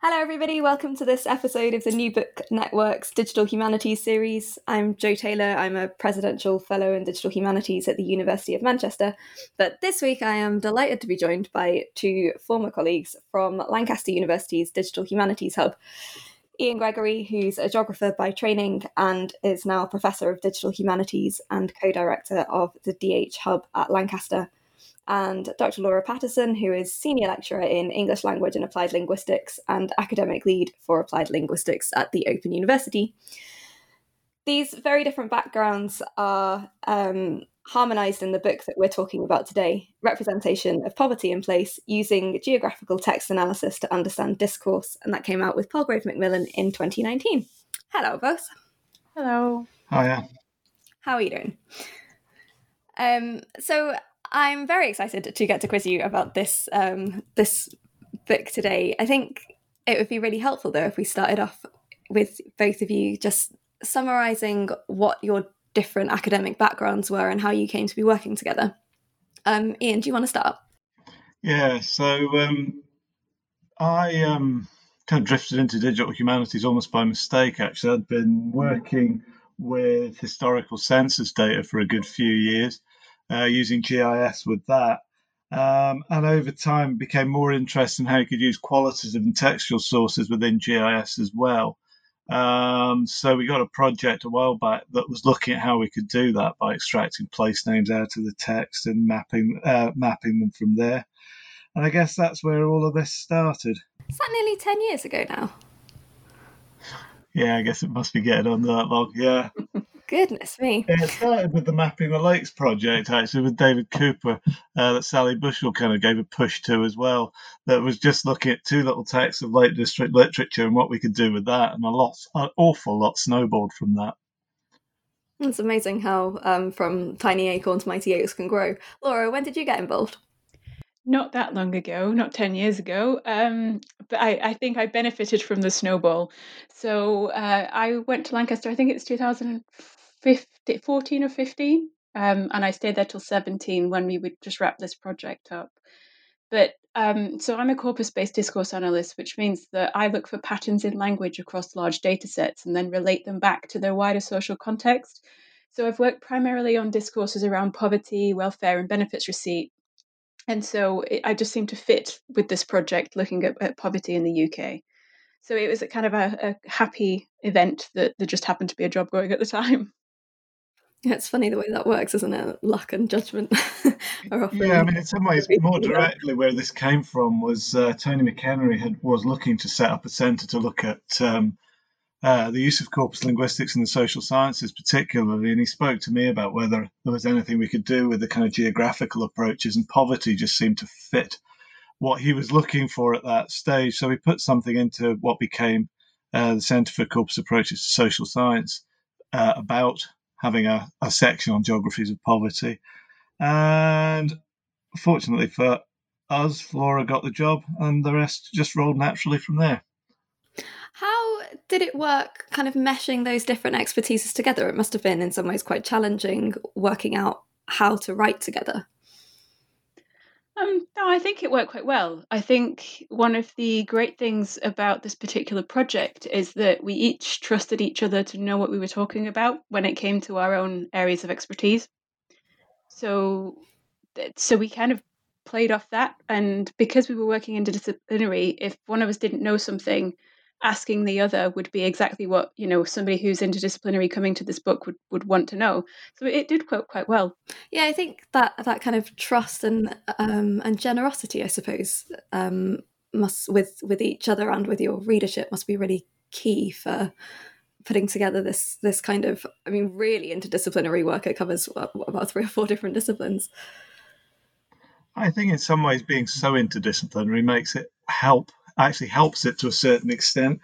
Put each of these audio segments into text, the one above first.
Hello, everybody. Welcome to this episode of the New Book Network's Digital Humanities series. I'm Jo Taylor. I'm a Presidential Fellow in Digital Humanities at the University of Manchester. But this week, I am delighted to be joined by two former colleagues from Lancaster University's Digital Humanities Hub. Ian Gregory, who's a geographer by training and is now a professor of digital humanities and co director of the DH Hub at Lancaster, and Dr. Laura Paterson, who is Senior Lecturer in English Language and Applied Linguistics and Academic Lead for Applied Linguistics at the Open University. These very different backgrounds are um, harmonized in the book that we're talking about today Representation of Poverty in Place using Geographical Text Analysis to Understand Discourse. And that came out with Palgrave Macmillan in 2019. Hello, both. Hello. Hiya. How are you doing? Um, so I'm very excited to get to quiz you about this um, this book today. I think it would be really helpful though if we started off with both of you just summarizing what your different academic backgrounds were and how you came to be working together. Um, Ian, do you want to start? Yeah, so um, I um, kind of drifted into digital humanities almost by mistake. Actually, I'd been working with historical census data for a good few years uh, using GIS with that. Um, and over time became more interested in how you could use qualitative and textual sources within GIS as well. Um, so we got a project a while back that was looking at how we could do that by extracting place names out of the text and mapping uh, mapping them from there. And I guess that's where all of this started. Is that nearly ten years ago now? Yeah, I guess it must be getting on that long. Yeah. Goodness me. Yeah, it started with the Mapping the Lakes project, actually, with David Cooper, uh, that Sally Bushell kind of gave a push to as well. That was just looking at two little texts of Lake District literature and what we could do with that. And a lot, an awful lot snowballed from that. It's amazing how um, from tiny acorns mighty oaks can grow. Laura, when did you get involved? Not that long ago, not 10 years ago. Um, but I, I, think I benefited from the snowball. So uh, I went to Lancaster, I think it's 2004 15, 14 or 15. Um, and I stayed there till 17 when we would just wrap this project up. But um, so I'm a corpus based discourse analyst, which means that I look for patterns in language across large data sets and then relate them back to their wider social context. So I've worked primarily on discourses around poverty, welfare, and benefits receipt. And so it, I just seemed to fit with this project looking at, at poverty in the UK. So it was a kind of a, a happy event that there just happened to be a job going at the time. Yeah, it's funny the way that works, isn't it? Luck and judgment are often. Yeah, I mean, in some ways, more directly, where this came from was uh, Tony McEnery had was looking to set up a centre to look at um, uh, the use of corpus linguistics in the social sciences, particularly, and he spoke to me about whether there was anything we could do with the kind of geographical approaches, and poverty just seemed to fit what he was looking for at that stage. So we put something into what became uh, the Centre for Corpus Approaches to Social Science uh, about having a, a section on geographies of poverty. And fortunately for us, Flora got the job, and the rest just rolled naturally from there. How did it work, kind of meshing those different expertises together? It must have been, in some ways, quite challenging working out how to write together. Um, no, I think it worked quite well. I think one of the great things about this particular project is that we each trusted each other to know what we were talking about when it came to our own areas of expertise. So, so we kind of played off that, and because we were working interdisciplinary, if one of us didn't know something, asking the other would be exactly what you know somebody who's interdisciplinary coming to this book would, would want to know. So it did quote quite well. Yeah i think that that kind of trust and um and generosity i suppose um must with with each other and with your readership must be really key for putting together this this kind of i mean really interdisciplinary work. It covers about three or four different disciplines. I think in some ways being so interdisciplinary makes it help actually helps it to a certain extent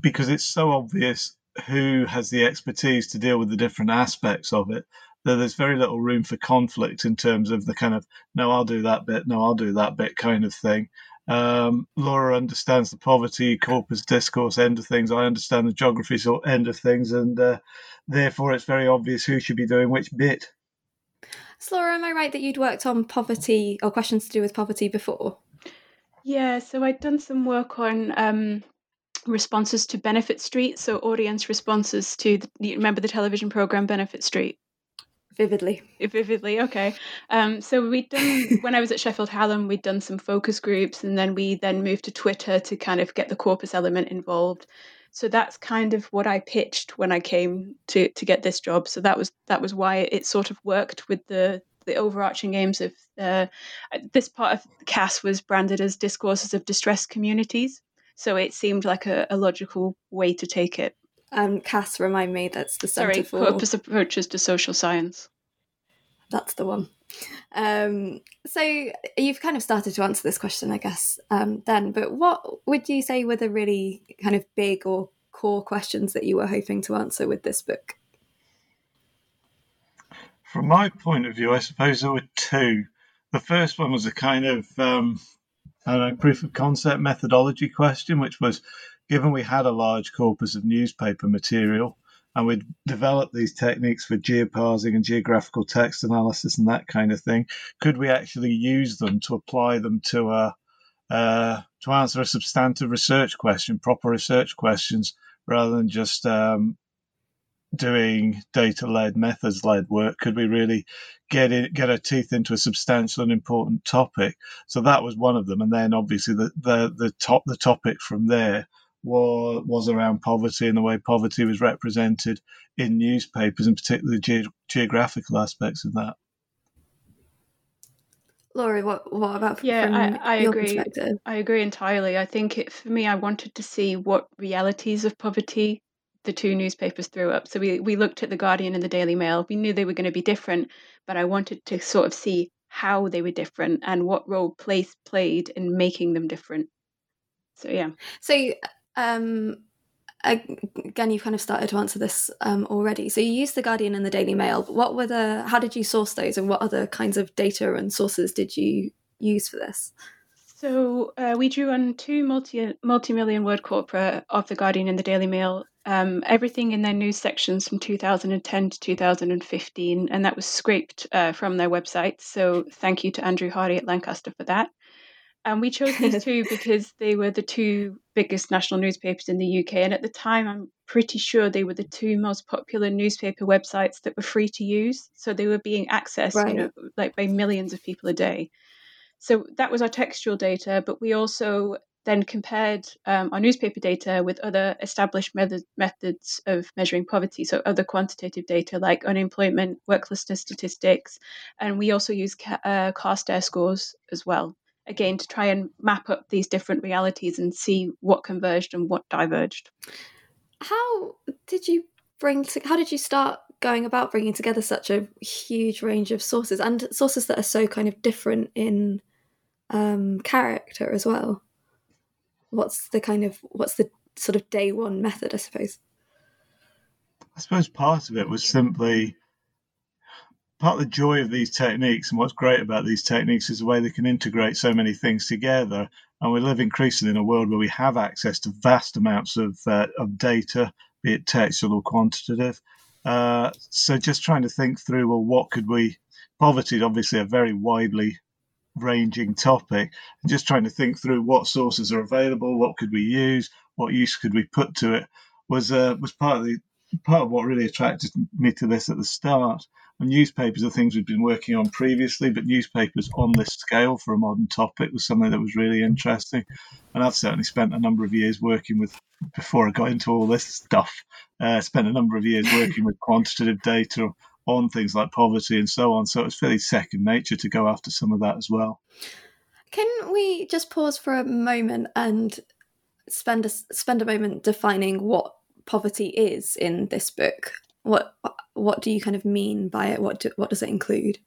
because it's so obvious who has the expertise to deal with the different aspects of it that there's very little room for conflict in terms of the kind of no i'll do that bit no i'll do that bit kind of thing. Um, laura understands the poverty corpus discourse end of things. I understand the geography sort end of things and uh, therefore it's very obvious who should be doing which bit. So laura am i right that you'd worked on poverty or questions to do with poverty before yeah so i'd done some work on um, responses to Benefit Street, so audience responses to the, you remember the television program Benefit Street. Vividly. Vividly, okay. Um, so we'd done when I was at Sheffield Hallam, we'd done some focus groups, and then we then moved to Twitter to kind of get the corpus element involved. So that's kind of what I pitched when I came to to get this job. So that was that was why it sort of worked with the the overarching aims of uh, this part of CASS was branded as discourses of distressed communities. So it seemed like a, a logical way to take it. Um, Cass, remind me, that's the Sorry, for... Corpus Approaches to Social Science. That's the one. Um, so you've kind of started to answer this question, I guess, um, then, but what would you say were the really kind of big or core questions that you were hoping to answer with this book? From my point of view, I suppose there were two. The first one was a kind of um, a proof of concept methodology question, which was given we had a large corpus of newspaper material and we'd developed these techniques for geoparsing and geographical text analysis and that kind of thing, could we actually use them to apply them to a uh, to answer a substantive research question, proper research questions, rather than just um, doing data led, methods led work? Could we really get it, get our teeth into a substantial and important topic? So that was one of them, and then obviously the the, the top the topic from there was was around poverty and the way poverty was represented in newspapers, and particularly ge- geographical aspects of that. Laura, what what about yeah? I, I agree. I agree entirely. I think it, for me, I wanted to see what realities of poverty the two newspapers threw up. So we, we looked at the Guardian and the Daily Mail. We knew they were going to be different, but I wanted to sort of see how they were different and what role place played in making them different. So yeah. So um, again, you've kind of started to answer this um, already. So you used the Guardian and the Daily Mail. What were the? How did you source those, and what other kinds of data and sources did you use for this? So uh, we drew on two multi multi million word corpora of the Guardian and the Daily Mail um, everything in their news sections from 2010 to 2015, and that was scraped uh, from their website. So thank you to Andrew Hardie at Lancaster for that. And we chose these two because they were the two biggest national newspapers in the UK, and at the time, I'm pretty sure they were the two most popular newspaper websites that were free to use. So they were being accessed, right. you know, like by millions of people a day. So that was our textual data, but we also then compared um, our newspaper data with other established method, methods of measuring poverty, so other quantitative data like unemployment, worklessness statistics, and we also use ca- uh, scores as well, again to try and map up these different realities and see what converged and what diverged. How did you bring? To, how did you start going about bringing together such a huge range of sources and sources that are so kind of different in um, character as well? What's the kind of what's the sort of day one method i suppose? I suppose part of it was simply part of the joy of these techniques and what's great about these techniques is the way they can integrate so many things together. And we live increasingly in a world where we have access to vast amounts of, uh, of data be it textual or quantitative. Uh, so just trying to think through well what could we poverty is obviously a very widely ranging topic and just trying to think through what sources are available, what could we use, what use could we put to it was uh, was part of the part of what really attracted me to this at the start. And newspapers are things we've been working on previously, but newspapers on this scale for a modern topic was something that was really interesting. And I've certainly spent a number of years working with, before I got into all this stuff, uh, spent a number of years working with quantitative data on things like poverty and so on. So it's fairly second nature to go after some of that as well. Can we just pause for a moment and spend a spend a moment defining what poverty is in this book? What what do you kind of mean by it? What do, what does it include?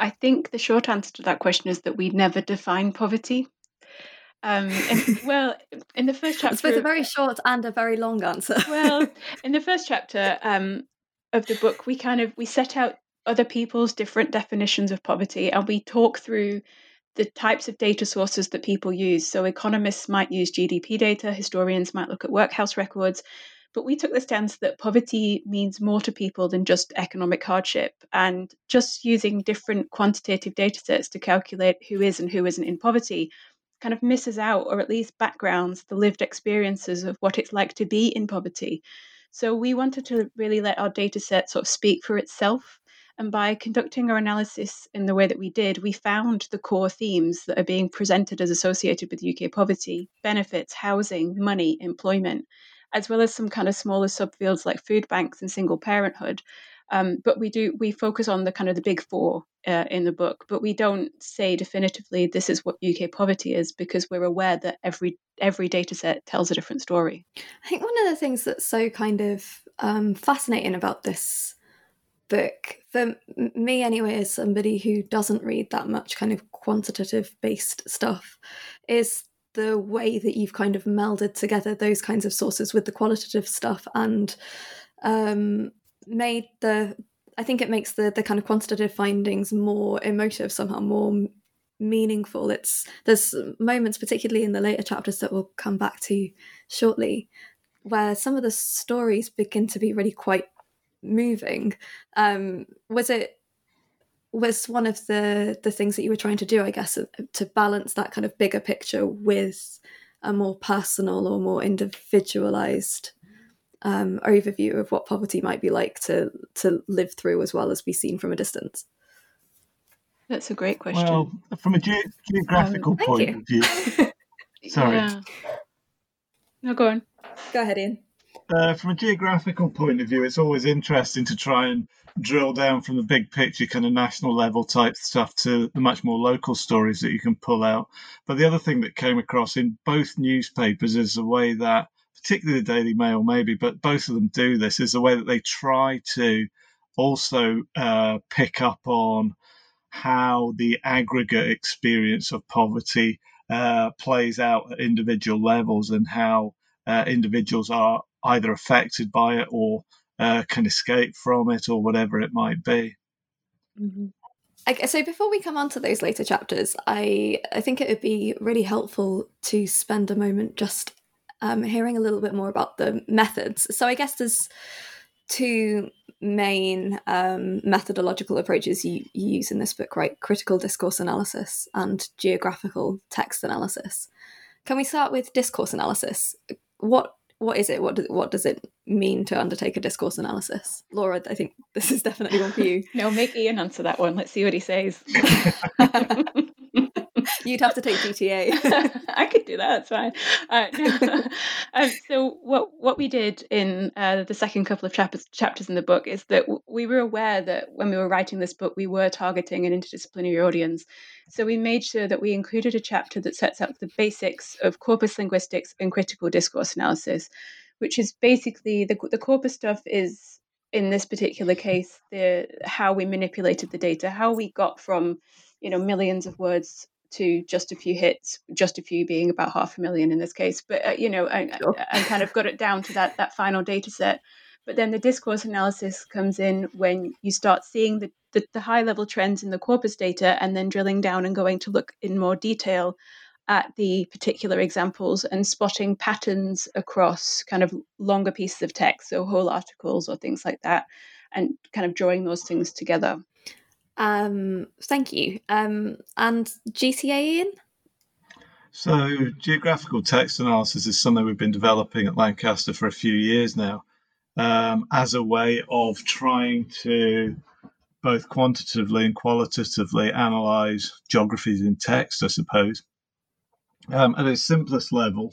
I think the short answer to that question is that we never define poverty. Um, and, well, in the first chapter, it's both a very short and a very long answer. well, in the first chapter um, of the book, we kind of we set out other people's different definitions of poverty, and we talk through the types of data sources that people use. So, economists might use GDP data, historians might look at workhouse records, but we took the stance that poverty means more to people than just economic hardship. And just using different quantitative data sets to calculate who is and who isn't in poverty kind of misses out, or at least backgrounds, the lived experiences of what it's like to be in poverty. So we wanted to really let our data set sort of speak for itself. And by conducting our analysis in the way that we did, we found the core themes that are being presented as associated with UK poverty benefits, housing, money, employment as well as some kind of smaller subfields like food banks and single parenthood. Um, but we do we focus on the kind of the big four uh, in the book, but we don't say definitively this is what UK poverty is because we're aware that every every data set tells a different story. I think one of the things that's so kind of um, fascinating about this book, for me anyway, as somebody who doesn't read that much kind of quantitative based stuff, is the way that you've kind of melded together those kinds of sources with the qualitative stuff and um, made the I think it makes the the kind of quantitative findings more emotive somehow more meaningful. It's there's moments particularly in the later chapters that we'll come back to shortly where some of the stories begin to be really quite moving. Um was it was one of the the things that you were trying to do, I guess, to balance that kind of bigger picture with a more personal or more individualized um, overview of what poverty might be like to to live through as well as be seen from a distance. That's a great question. Well, from a ge- geographical um, point you. of view, sorry. Yeah. No, go on. Go ahead, Ian. Uh, from a geographical point of view, it's always interesting to try and drill down from the big picture, kind of national level type stuff to the much more local stories that you can pull out. But the other thing that came across in both newspapers is the way that, particularly the Daily Mail, maybe, but both of them do this, is the way that they try to also uh, pick up on how the aggregate experience of poverty uh, plays out at individual levels and how uh, individuals are either affected by it or uh, can escape from it or whatever it might be. Mm-hmm. Okay, so before we come on to those later chapters, I I think it would be really helpful to spend a moment just um, hearing a little bit more about the methods. So I guess there's two main um, methodological approaches you, you, use in this book, right? Critical discourse analysis and geographical text analysis. Can we start with discourse analysis? What what is it? What does what does it mean to undertake a discourse analysis? Laura, I think this is definitely one for you. no, make Ian answer that one. Let's see what he says. You'd have to take GTA. I could do that. That's fine. Uh, um, so what what we did in uh, the second couple of chapters chapters in the book is that w- we were aware that when we were writing this book, we were targeting an interdisciplinary audience. So we made sure that we included a chapter that sets out the basics of corpus linguistics and critical discourse analysis, which is basically the the corpus stuff is in this particular case the how we manipulated the data, how we got from you know millions of words to just a few hits, just a few being about half a million in this case. But uh, you know, and, sure. and kind of got it down to that that final data set. But then the discourse analysis comes in when you start seeing the, the, the high level trends in the corpus data and then drilling down and going to look in more detail at the particular examples and spotting patterns across kind of longer pieces of text, so whole articles or things like that, and kind of drawing those things together. Um, thank you. Um, and GTA Ian? So, geographical text analysis is something we've been developing at Lancaster for a few years now um, as a way of trying to both quantitatively and qualitatively analyze geographies in text, I suppose. Um, at its simplest level,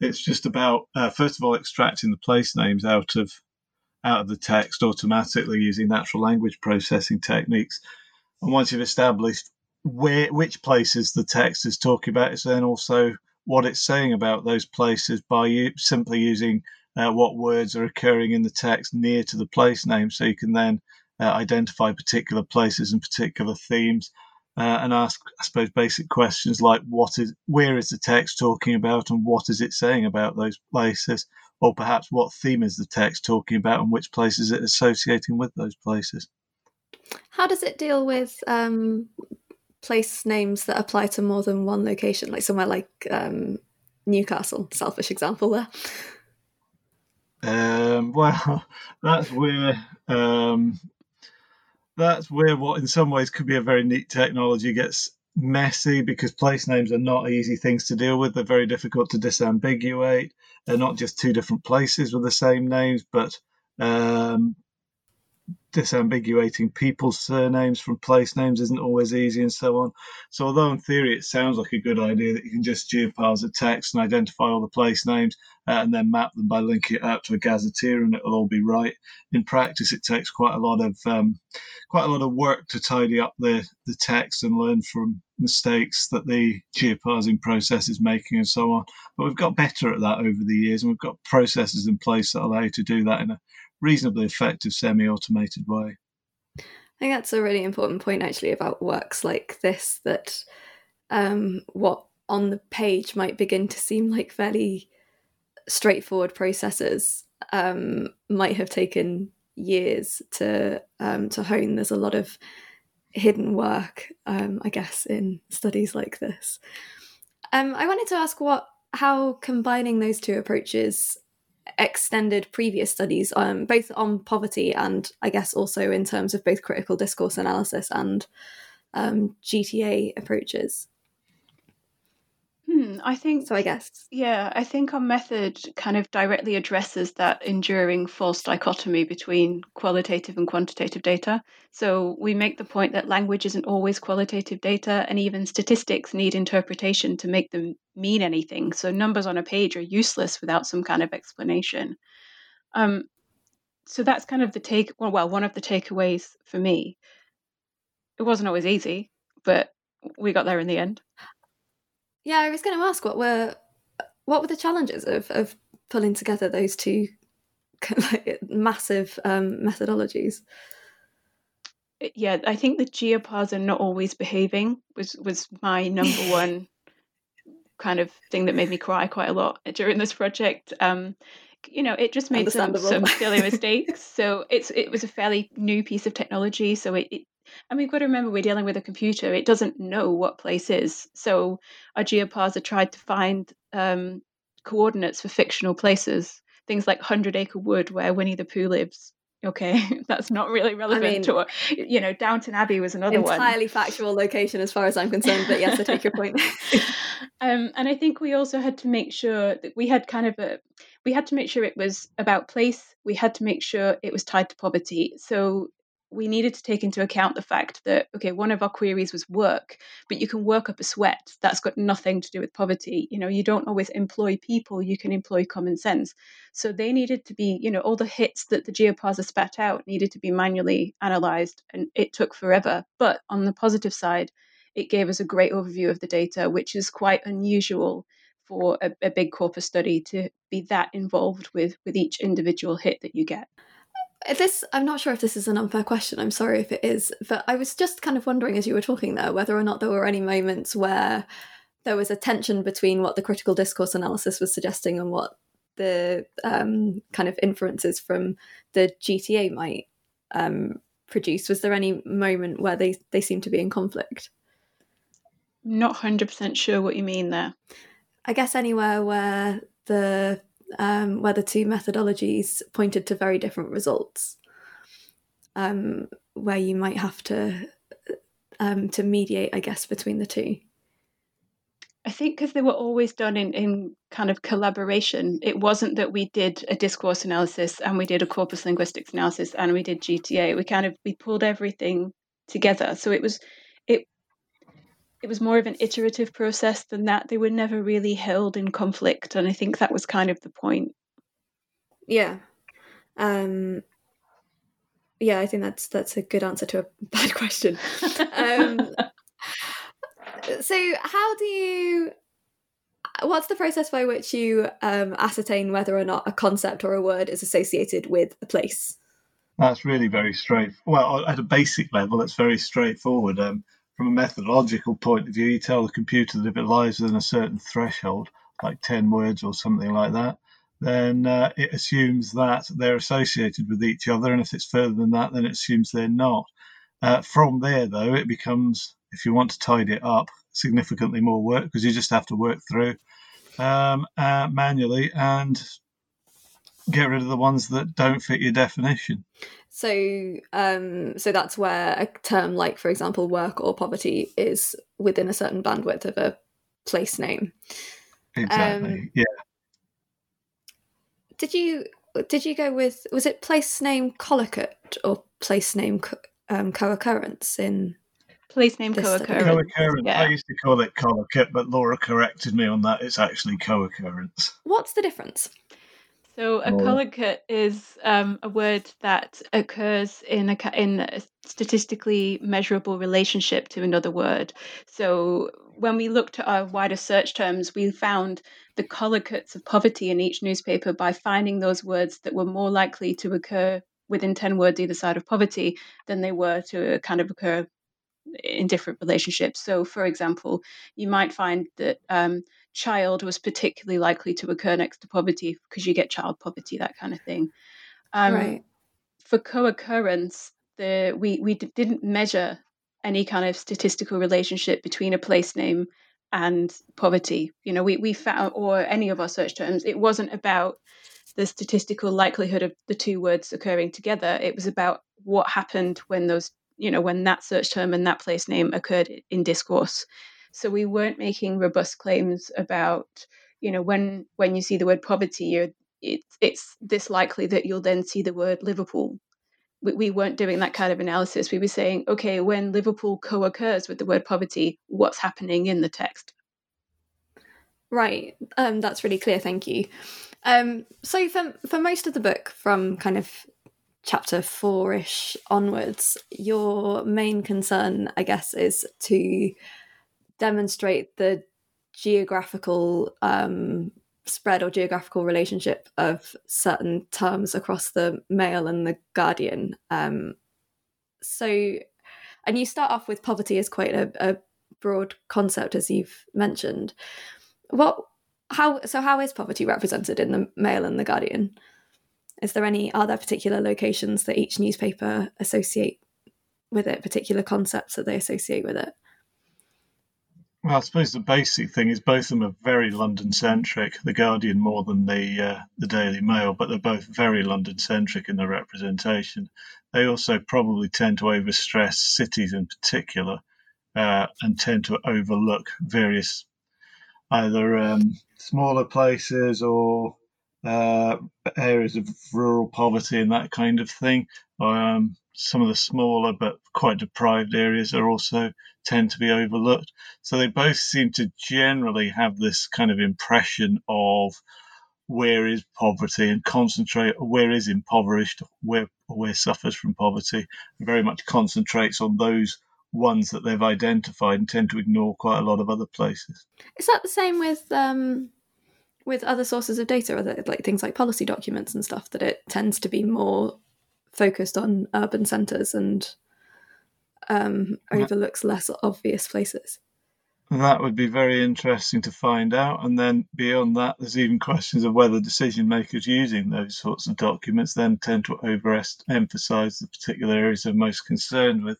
it's just about, uh, first of all, extracting the place names out of out of the text automatically using natural language processing techniques. And once you've established where which places the text is talking about, it's then also what it's saying about those places by you, simply using uh, what words are occurring in the text near to the place name, so you can then uh, identify particular places and particular themes. uh, and ask, I suppose, basic questions like what is, where is the text talking about, and what is it saying about those places, or perhaps what theme is the text talking about, and which places it associating with those places. How does it deal with um, place names that apply to more than one location, like somewhere like um, Newcastle? Selfish example there. Um, well, that's where um, that's where what in some ways could be a very neat technology gets messy because place names are not easy things to deal with. They're very difficult to disambiguate. They're not just two different places with the same names, but um, disambiguating people's surnames from place names isn't always easy and so on. So, although in theory it sounds like a good idea that you can just geoparse a text and identify all the place names uh, and then map them by linking it out to a gazetteer and it'll all be right, in practice it takes quite a lot of um, quite a lot of work to tidy up the, the text and learn from mistakes that the geoparsing process is making and so on. But we've got better at that over the years and we've got processes in place that allow you to do that in a reasonably effective semi-automated way. I think that's a really important point actually about works like this that um, what on the page might begin to seem like fairly straightforward processes um, might have taken years to um, to hone. There's a lot of hidden work, um, I guess, in studies like this. Um, I wanted to ask what how combining those two approaches extended previous studies, um, both on poverty and I guess also in terms of both critical discourse analysis and um, GTA approaches. Hmm, I think so. I guess yeah, I think our method kind of directly addresses that enduring false dichotomy between qualitative and quantitative data. So we make the point that language isn't always qualitative data, and even statistics need interpretation to make them mean anything. So numbers on a page are useless without some kind of explanation. Um, so that's kind of the take. Well, well, one of the takeaways for me. It wasn't always easy, but we got there in the end. Yeah, I was going to ask what were what were the challenges of of pulling together those two like, massive um, methodologies. Yeah, I think the geoparsers are not always behaving was was my number one kind of thing that made me cry quite a lot during this project. Um, you know, it just made some, some silly mistakes. so it's it was a fairly new piece of technology, so it, it and we've got to remember we're dealing with a computer. It doesn't know what place is. So our geoparser tried to find um, coordinates for fictional places, things like Hundred Acre Wood, where Winnie the Pooh lives. Okay, that's not really relevant I mean, to what, you know, Downton Abbey was another entirely one. Entirely factual location as far as I'm concerned, but yes, I take your point. um, and I think we also had to make sure that we had kind of a, we had to make sure it was about place. We had to make sure it was tied to poverty. So we needed to take into account the fact that okay one of our queries was work but you can work up a sweat. That's got nothing to do with poverty. You know you don't always employ people you can employ common sense. So they needed to be you know all the hits that the geoparser spat out needed to be manually analyzed and it took forever. But on the positive side it gave us a great overview of the data which is quite unusual for a, a big corpus study to be that involved with with each individual hit that you get this i'm not sure if this is an unfair question i'm sorry if it is but i was just kind of wondering as you were talking there whether or not there were any moments where there was a tension between what the critical discourse analysis was suggesting and what the um, kind of inferences from the gta might um, produce. Was there any moment where they they seem to be in conflict? Not 100% sure what you mean there. I guess anywhere where the um, where the two methodologies pointed to very different results, um, where you might have to um, to mediate, I guess, between the two. I think because they were always done in, in kind of collaboration. It wasn't that we did a discourse analysis and we did a corpus linguistics analysis and we did GTA. We kind of we pulled everything together. So it was it was more of an iterative process than that. They were never really held in conflict, and I think that was kind of the point. Yeah, um, yeah, I think that's that's a good answer to a bad question. um, so, how do you? What's the process by which you um, ascertain whether or not a concept or a word is associated with a place? That's really very straight. Well, at a basic level, it's very straightforward. Um, from a methodological point of view, you tell the computer that if it lies within a certain threshold, like 10 words or something like that, then uh, it assumes that they're associated with each other. And if it's further than that, then it assumes they're not. Uh, from there, though, it becomes, if you want to tidy it up, significantly more work because you just have to work through um, uh, manually and get rid of the ones that don't fit your definition. So, um, so that's where a term like, for example, work or poverty is within a certain bandwidth of a place name. Exactly. Um, yeah. Did you did you go with was it place name collocate or place name co- um, co-occurrence in place name co-occurrence? Co-occurrence. Yeah. I used to call it collocate, but Laura corrected me on that. It's actually co-occurrence. What's the difference? So a collocate is um, a word that occurs in a in a statistically measurable relationship to another word. So when we looked at our wider search terms, we found the collocate of poverty in each newspaper by finding those words that were more likely to occur within 10 words either side of poverty than they were to kind of occur in different relationships. So, for example, you might find that um, child was particularly likely to occur next to poverty because you get child poverty, that kind of thing. Um, right. For co-occurrence, the we we d- didn't measure any kind of statistical relationship between a place name and poverty. You know, we we found or any of our search terms, it wasn't about the statistical likelihood of the two words occurring together. It was about what happened when those, you know, when that search term and that place name occurred in discourse. So we weren't making robust claims about, you know, when when you see the word poverty, you're it's it's this likely that you'll then see the word Liverpool. We, we weren't doing that kind of analysis. We were saying, okay, when Liverpool co-occurs with the word poverty, what's happening in the text? Right. Um, that's really clear. Thank you. Um, so for for most of the book, from kind of chapter four ish onwards, your main concern, I guess, is to demonstrate the geographical um, spread or geographical relationship of certain terms across the Mail and the Guardian. Um, so, and you start off with poverty as quite a, a broad concept, as you've mentioned. What, how, so how is poverty represented in the Mail and the Guardian? Is there any are there particular locations that each newspaper associate with it, particular concepts that they associate with it? Well, I suppose the basic thing is both of them are very London centric. The Guardian more than the uh, the Daily Mail, but they're both very London centric in their representation. They also probably tend to overstress cities in particular, uh, and tend to overlook various either um, smaller places or uh, areas of rural poverty and that kind of thing. Um, some of the smaller but quite deprived areas are also tend to be overlooked. So they both seem to generally have this kind of impression of where is poverty and concentrate where is impoverished, where where suffers from poverty, and very much concentrates on those ones that they've identified and tend to ignore quite a lot of other places. Is that the same with um, with other sources of data, like things like policy documents and stuff? That it tends to be more focused on urban centres and um, overlooks less obvious places. That would be very interesting to find out. And then beyond that, there's even questions of whether decision makers using those sorts of documents then tend to overemphasize the particular areas they're most concerned with,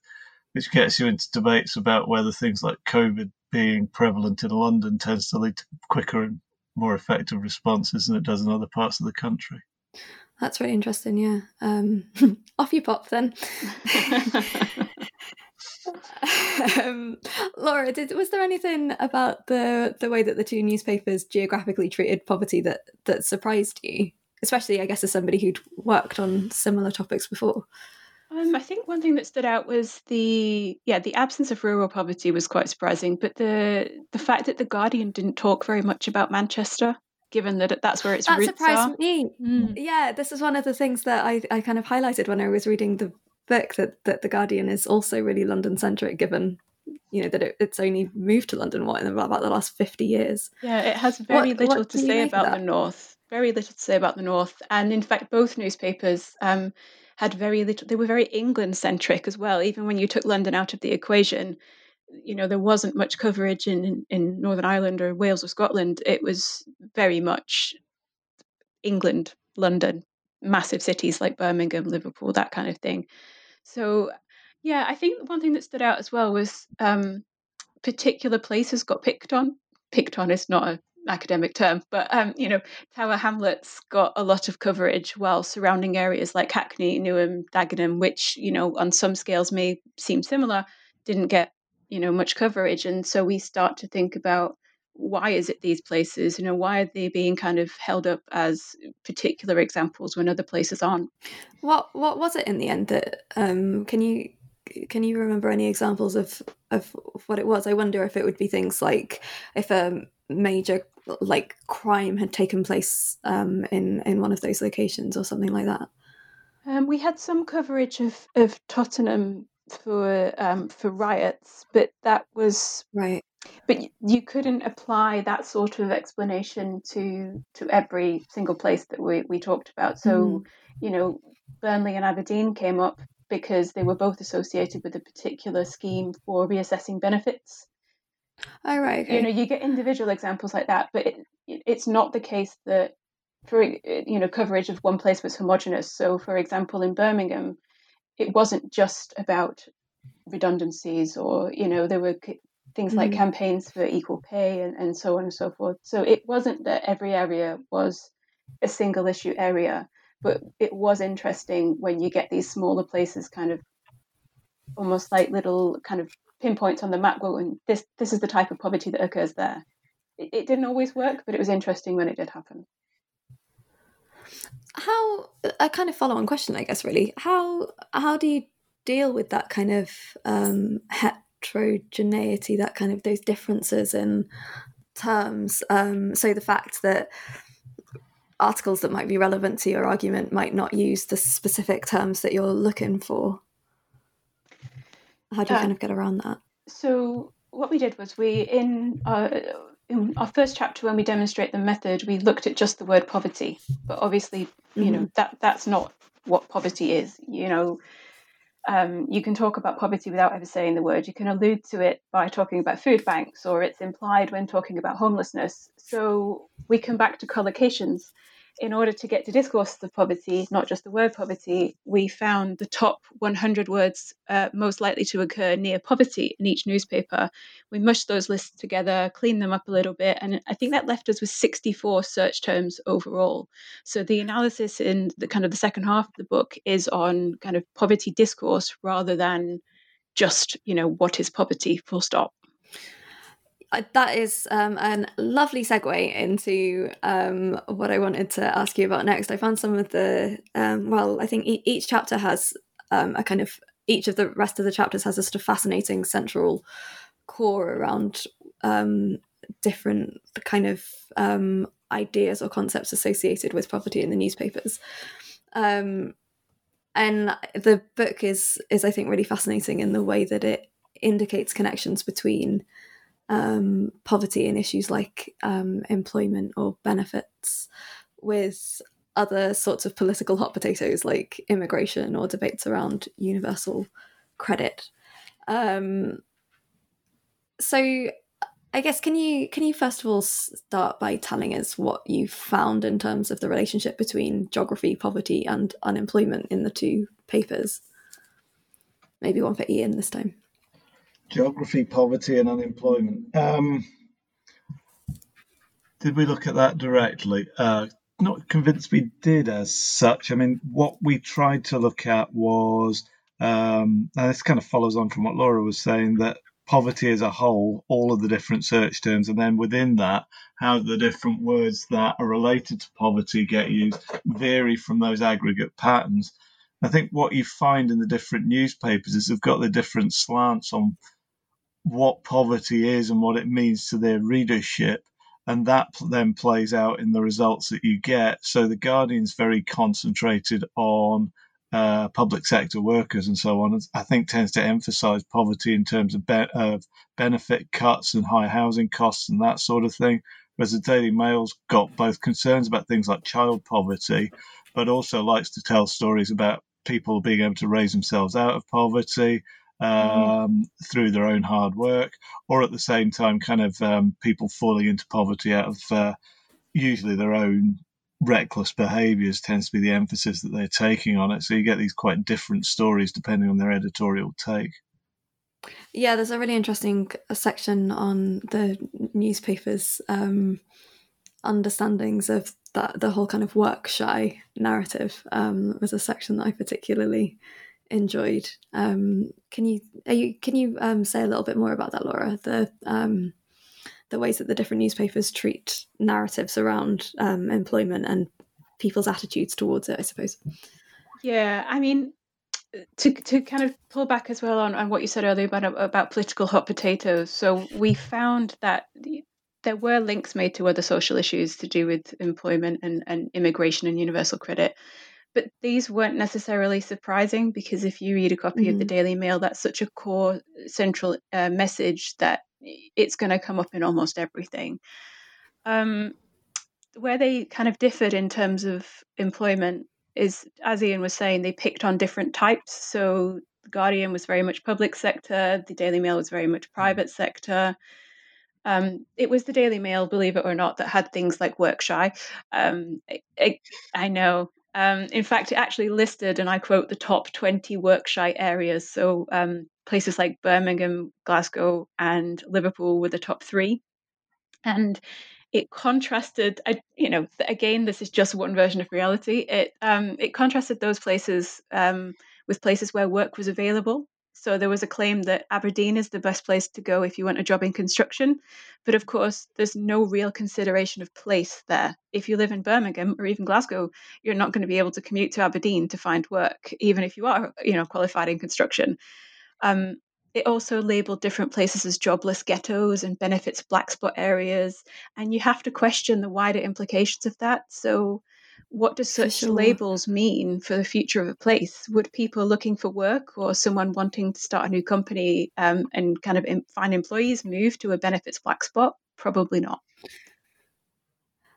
which gets you into debates about whether things like COVID being prevalent in London tends to lead to quicker and more effective responses than it does in other parts of the country. That's really interesting. Yeah. Um, off you pop then. um, Laura, did, was there anything about the the way that the two newspapers geographically treated poverty that that surprised you? Especially, I guess, as somebody who'd worked on similar topics before. Um, I think one thing that stood out was the yeah the absence of rural poverty was quite surprising, but the the fact that the Guardian didn't talk very much about Manchester given that that's where its that roots surprised are. me. Mm. Yeah, this is one of the things that I, I kind of highlighted when I was reading the book that that the Guardian is also really London centric, given you know that it, it's only moved to London what in about the last fifty years. Yeah, it has very what, little what to say about the north. Very little to say about the north, and in fact, both newspapers. Um, had very little they were very england centric as well even when you took london out of the equation you know there wasn't much coverage in in Northern Ireland or Wales or Scotland. It was very much England, London, massive cities like Birmingham, Liverpool, that kind of thing. So yeah, I think one thing that stood out as well was um, particular places got picked on. Picked on is not an academic term, but um, you know, Tower Hamlets got a lot of coverage, while surrounding areas like Hackney, Newham, Dagenham, which you know on some scales may seem similar, didn't get you know much coverage, and so we start to think about why is it these places you know why are they being kind of held up as particular examples when other places aren't what what was it in the end that um can you can you remember any examples of of what it was? I wonder if it would be things like if a major like crime had taken place um, in in one of those locations or something like that. Um, we had some coverage of of Tottenham for um, for riots, but that was right. But you couldn't apply that sort of explanation to to every single place that we we talked about. So mm. you know, Burnley and Aberdeen came up because they were both associated with a particular scheme for reassessing benefits. All right. Okay. You know, you get individual examples like that, but it, it's not the case that for you know coverage of one place was homogenous. So, for example, in Birmingham, it wasn't just about redundancies, or you know, there were things like mm-hmm. campaigns for equal pay and, and so on and so forth. So it wasn't that every area was a single issue area. But it was interesting when you get these smaller places kind of almost like little kind of pinpoints on the map going, this this is the type of poverty that occurs there. It, it didn't always work, but it was interesting when it did happen. How a kind of follow on question, I guess, really. How how do you deal with that kind of um, heterogeneity, that kind of those differences in terms? Um, so the fact that articles that might be relevant to your argument might not use the specific terms that you're looking for. How do you uh, kind of get around that? So what we did was we in our, in our first chapter when we demonstrate the method, we looked at just the word poverty, but obviously, mm-hmm. you know mm-hmm. that that's not what poverty is. You know, um, you can talk about poverty without ever saying the word. You can allude to it by talking about food banks, or it's implied when talking about homelessness. So we come back to collocations in order to get to discourse of poverty, not just the word poverty, we found the top 100 words uh, most likely to occur near poverty in each newspaper. We mushed those lists together, cleaned them up a little bit, and I think that left us with 64 search terms overall. So the analysis in the kind of the second half of the book is on kind of poverty discourse rather than just, you know, what is poverty, full stop that is um, a lovely segue into um, what I wanted to ask you about next. I found some of the, um, well, I think e- each chapter has um, a kind of, each of the rest of the chapters has a sort of fascinating central core around um, different kind of um, ideas or concepts associated with poverty in the newspapers. and the book is is I think really fascinating in the way that it indicates connections between um, poverty and issues like um, employment or benefits with other sorts of political hot potatoes like immigration or debates around universal credit. Um, so I guess can you can you first of all start by telling us what you found in terms of the relationship between geography, poverty, and unemployment in the two papers? Maybe one for Ian this time geography, poverty, and unemployment. Um, did we look at that directly? Uh, not convinced we did as such. I mean, what we tried to look at was, um, and this kind of follows on from what Laura was saying, that poverty as a whole, all of the different search terms, and then within that, how the different words that are related to poverty get used vary from those aggregate patterns. I think what you find in the different newspapers is they've got the different slants on what poverty is and what it means to their readership. And that then plays out in the results that you get. So the Guardian's very concentrated on uh, public sector workers and so on. I think tends to emphasize poverty in terms of, be- of benefit cuts and high housing costs and that sort of thing. Whereas the Daily Mail's got both concerns about things like child poverty, but also likes to tell stories about people being able to raise themselves out of poverty, um, through their own hard work, or at the same time, kind of um, people falling into poverty out of uh, usually their own reckless behaviors tends to be the emphasis that they're taking on it. So you get these quite different stories depending on their editorial take. Yeah, there's a really interesting section on the newspapers' um, understandings of that the whole kind of work shy narrative um, was a section that I particularly enjoyed. Um, can you, you can you um, say a little bit more about that, Laura? The um, the ways that the different newspapers treat narratives around um, employment and people's attitudes towards it, I suppose. Yeah, I mean, to to kind of pull back as well on, on what you said earlier about about political hot potatoes. So we found that there were links made to other social issues to do with employment and, and immigration and universal credit. But these weren't necessarily surprising because if you read a copy mm-hmm. of the mm-hmm. Daily Mail, that's such a core central uh, message that it's going to come up in almost everything. Um, where they kind of differed in terms of employment is, as Ian was saying, they picked on different types. So the Guardian was very much public sector, the Daily Mail was very much mm. private sector. Um, it was the Daily Mail, believe it or not, that had things like work shy. Um, I, I, know. Um, in fact, it actually listed, and I quote, the top 20 work shy areas. So um, places like Birmingham, Glasgow, and Liverpool were the top three. And it contrasted you know again this is just one version of reality it um, it contrasted those places um, with places where work was available so there was a claim that aberdeen is the best place to go if you want a job in construction but of course there's no real consideration of place there if you live in birmingham or even glasgow you're not going to be able to commute to aberdeen to find work even if you are you know qualified in construction um, it also labeled different places as jobless ghettos and benefits black spot areas. And you have to question the wider implications of that. So, what does such sure. labels mean for the future of a place? Would people looking for work or someone wanting to start a new company um, and kind of find employees move to a benefits black spot? Probably not.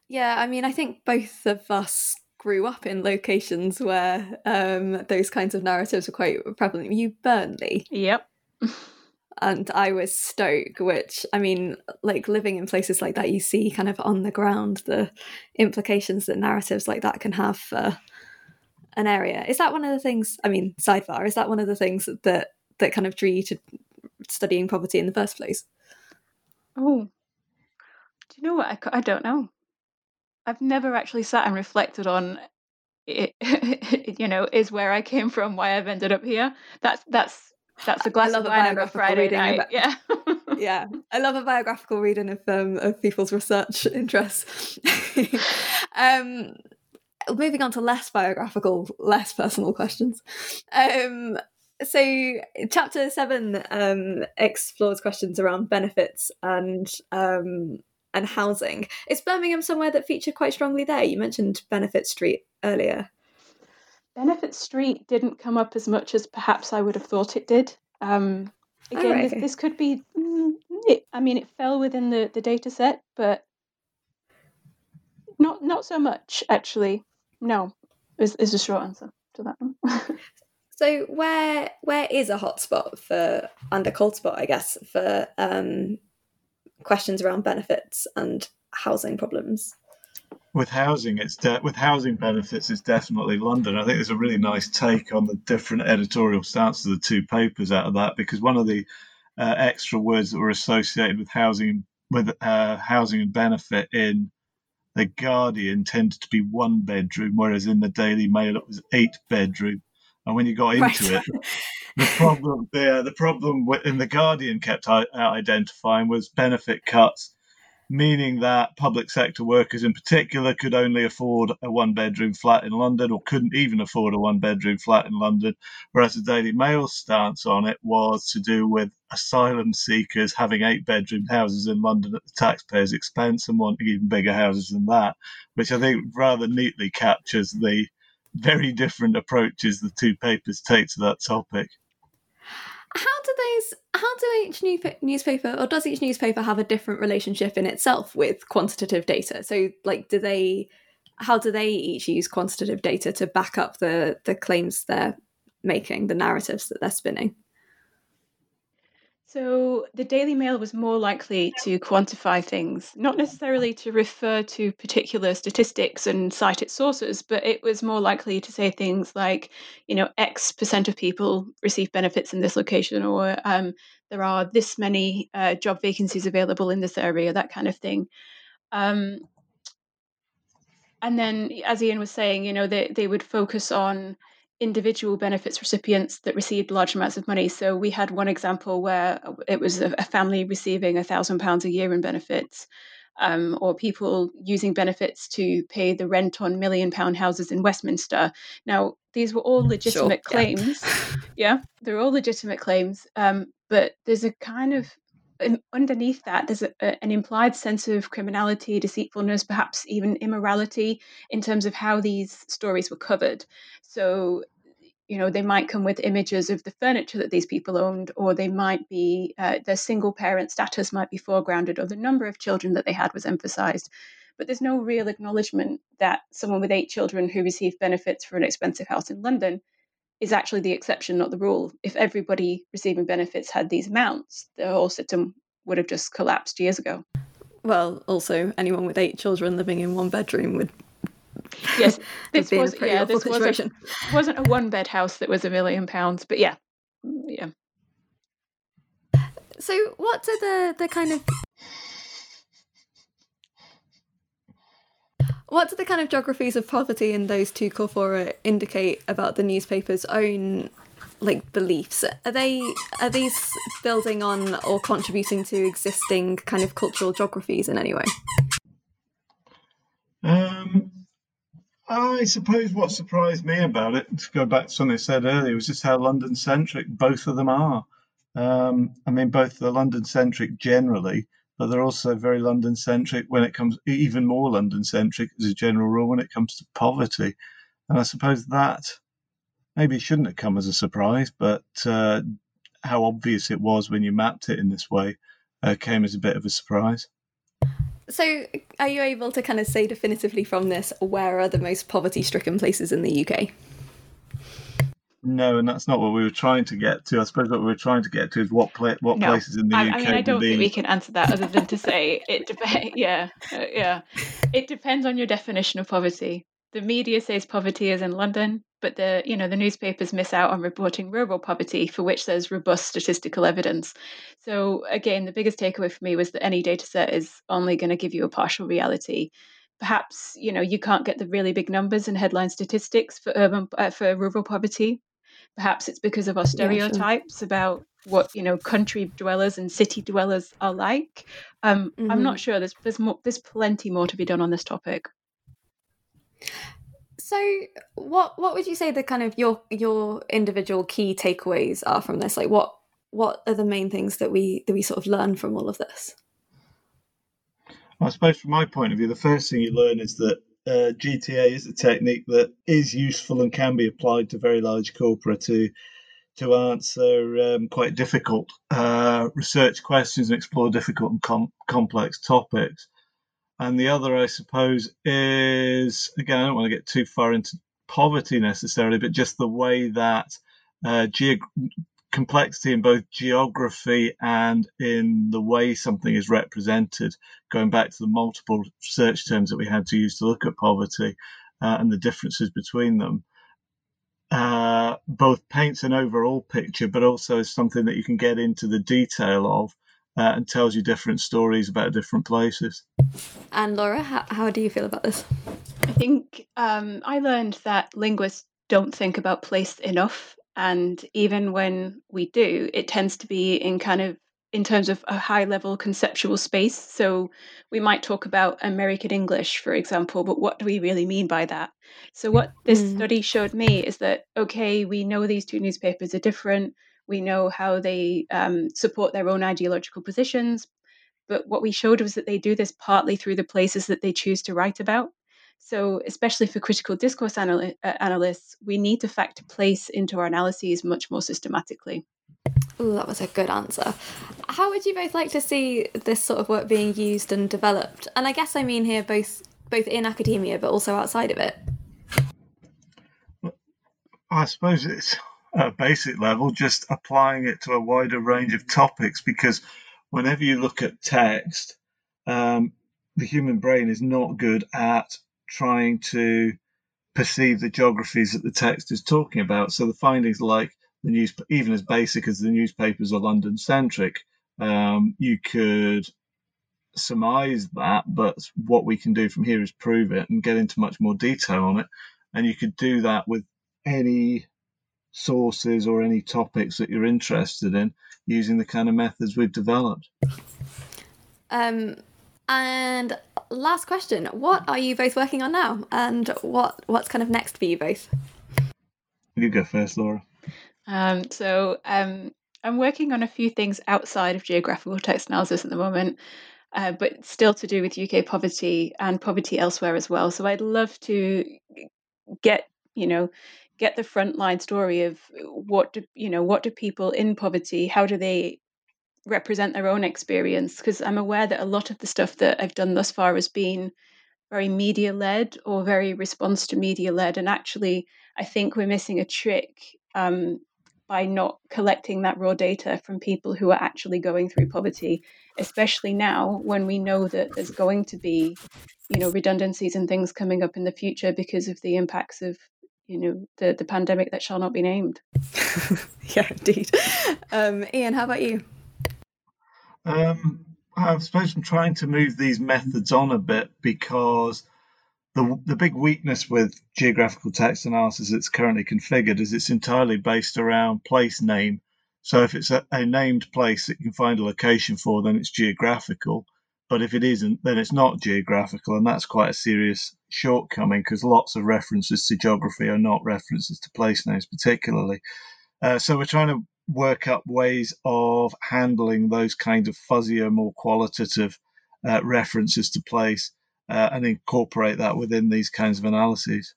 Yeah, I mean, I think both of us grew up in locations where um, those kinds of narratives were quite prevalent. You Burnley. Yep and I was Stoke, which I mean, like living in places like that, you see kind of on the ground the implications that narratives like that can have for an area. Is that one of the things? I mean, sidebar. Is that one of the things that that kind of drew you to studying poverty in the first place? Oh, do you know what? I, I don't know. I've never actually sat and reflected on it. you know, is where I came from, why I've ended up here. That's that's that's a glass of wine on a Friday night. About, yeah. yeah. I love a biographical reading of um, of people's research interests. um, moving on to less biographical, less personal questions. Um, so chapter seven um, explores questions around benefits and um, and housing. Is Birmingham somewhere that featured quite strongly there? You mentioned Benefit Street earlier. Benefit Street didn't come up as much as perhaps I would have thought it did. Um, again, right. this, this, could be. Mm, it, I mean, it fell within the the data set, but not not so much actually. No, is is the short answer to that one. so where where is a hotspot for under cold spot? I guess for um, questions around benefits and housing problems with housing, it's de- with housing benefits, it's definitely London. I think there's a really nice take on the different editorial stance of the two papers out of that because one of the uh, extra words that were associated with housing with uh, housing and benefit in the Guardian tended to be one bedroom, whereas in the Daily Mail it was eight bedroom. And when you got into right. it, the problem the, the problem in the Guardian kept identifying was benefit cuts meaning that public sector workers in particular could only afford a one bedroom flat in London or couldn't even afford a one bedroom flat in London. Whereas the Daily Mail's stance on it was to do with asylum seekers having eight bedroom houses in London at the taxpayer's expense and wanting even bigger houses than that, which I think rather neatly captures the very different approaches the two papers take to that topic how do those how do each new newspaper or does each newspaper have a different relationship in itself with quantitative data? So like do they how do they each use quantitative data to back up the the claims they're making the narratives that they're spinning So the Daily Mail was more likely to quantify things, not necessarily to refer to particular statistics and cite its sources, but it was more likely to say things like, you know, X percent of people receive benefits in this location, or um, there are this many uh, job vacancies available in this area, that kind of thing. Um, and then, as Ian was saying, you know, they, they would focus on individual benefits recipients that received large amounts of money. So we had one example where it was a, family receiving a thousand pounds a year in benefits, um, or people using benefits to pay the rent on million pound houses in Westminster. Now these were all legitimate sure, claims. Yeah. yeah, they're all legitimate claims, um, but there's a kind of underneath that, there's a, an implied sense of criminality, deceitfulness, perhaps even immorality in terms of how these stories were covered. So you know they might come with images of the furniture that these people owned or they might be uh, their single parent status might be foregrounded or the number of children that they had was emphasized but there's no real acknowledgement that someone with eight children who received benefits for an expensive house in london is actually the exception not the rule. If everybody receiving benefits had these amounts the whole system would have just collapsed years ago. Well also anyone with eight children living in one bedroom would yes, this was yeah, this was a, wasn't a one bed house that was a million pounds, but yeah, mm, yeah. So, what are the the kind of what do the kind of geographies of poverty in those two corpora indicate about the newspaper's own like beliefs? Are they are these building on or contributing to existing kind of cultural geographies in any way? Um, I suppose what surprised me about it, to go back to something I said earlier, was just how London centric both of them are. Um, I mean, both the London centric generally, but they're also very London centric when it comes, even more London centric as a general rule when it comes to poverty. And I suppose that maybe shouldn't have come as a surprise, but uh, how obvious it was when you mapped it in this way uh, came as a bit of a surprise. So, are you able to kind of say definitively from this where are the most poverty stricken places in the UK? No, and that's not what we were trying to get to. I suppose what we were trying to get to is what pla- what no. places in the I, UK. I mean, I don't think we can answer that other than to say it depends. Yeah, uh, yeah, it depends on your definition of poverty. The media says poverty is in London but the you know the newspapers miss out on reporting rural poverty for which there's robust statistical evidence so again the biggest takeaway for me was that any data set is only going to give you a partial reality perhaps you know you can't get the really big numbers and headline statistics for urban uh, for rural poverty perhaps it's because of our stereotypes yeah, sure. about what you know country dwellers and city dwellers are like um, mm-hmm. i'm not sure there's there's more there's plenty more to be done on this topic so, what what would you say the kind of your your individual key takeaways are from this? Like, what what are the main things that we that we sort of learn from all of this? I suppose, from my point of view, the first thing you learn is that uh, GTA is a technique that is useful and can be applied to very large corpora to to answer um, quite difficult uh, research questions and explore difficult and com- complex topics. And the other, I suppose, is again, I don't want to get too far into poverty necessarily, but just the way that uh, complexity in both geography and in the way something is represented, going back to the multiple search terms that we had to use to look at poverty uh, and the differences between them. Uh, both paints an overall picture, but also is something that you can get into the detail of uh, and tells you different stories about different places. And Laura, how, how do you feel about this? I think um, I learned that linguists don't think about place enough. And even when we do, it tends to be in kind of in terms of a high level conceptual space. So we might talk about American English, for example, but what do we really mean by that? So, what this mm. study showed me is that, okay, we know these two newspapers are different we know how they um, support their own ideological positions. But what we showed was that they do this partly through the places that they choose to write about. So, especially for critical discourse anal- uh, analysts, we need to factor place into our analyses much more systematically. Ooh, that was a good answer. How would you both like to see this sort of work being used and developed? And I guess I mean here both both in academia but also outside of it. I suppose it's at a basic level, just applying it to a wider range of topics because whenever you look at text, um, the human brain is not good at trying to perceive the geographies that the text is talking about. So the findings, like the news, even as basic as the newspapers are London centric, um, you could surmise that, but what we can do from here is prove it and get into much more detail on it. And you could do that with any sources or any topics that you're interested in using the kind of methods we've developed. Um, and last question: What are you both working on now, and what what's kind of next for you both? You go first, Laura. Um, so um, I'm working on a few things outside of geographical text analysis at the moment, uh, but still to do with UK poverty and poverty elsewhere as well. So I'd love to get you know get the frontline story of what do you know what do people in poverty how do they represent their own experience because I'm aware that a lot of the stuff that I've done thus far has been very media led or very response to media led. And actually, I think we're missing a trick um, by not collecting that raw data from people who are actually going through poverty, especially now when we know that there's going to be, you know, redundancies and things coming up in the future because of the impacts of you know the the pandemic that shall not be named. yeah, indeed. Um, Ian, how about you? Um, I suppose I'm trying to move these methods on a bit because the the big weakness with geographical text analysis that's currently configured is it's entirely based around place name. So if it's a, a named place that you can find a location for, then it's geographical. But if it isn't, then it's not geographical, and that's quite a serious shortcoming because lots of references to geography are not references to place names, particularly. Uh, so we're trying to work up ways of handling those kinds of fuzzier, more qualitative uh, references to place uh, and incorporate that within these kinds of analyses.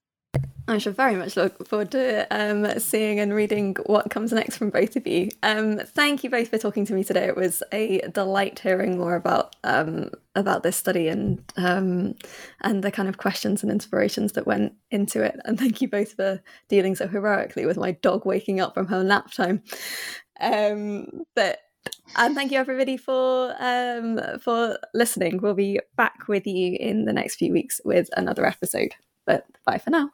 I shall very much look forward to um, seeing and reading what comes next from both of you. Um, thank you both for talking to me today. It was a delight hearing more about um, about this study and um, and the kind of questions and inspirations that went into it. And thank you both for dealing so heroically with my dog waking up from her nap time. Um, but and thank you everybody for um, for listening. We'll be back with you in the next few weeks with another episode. But bye for now.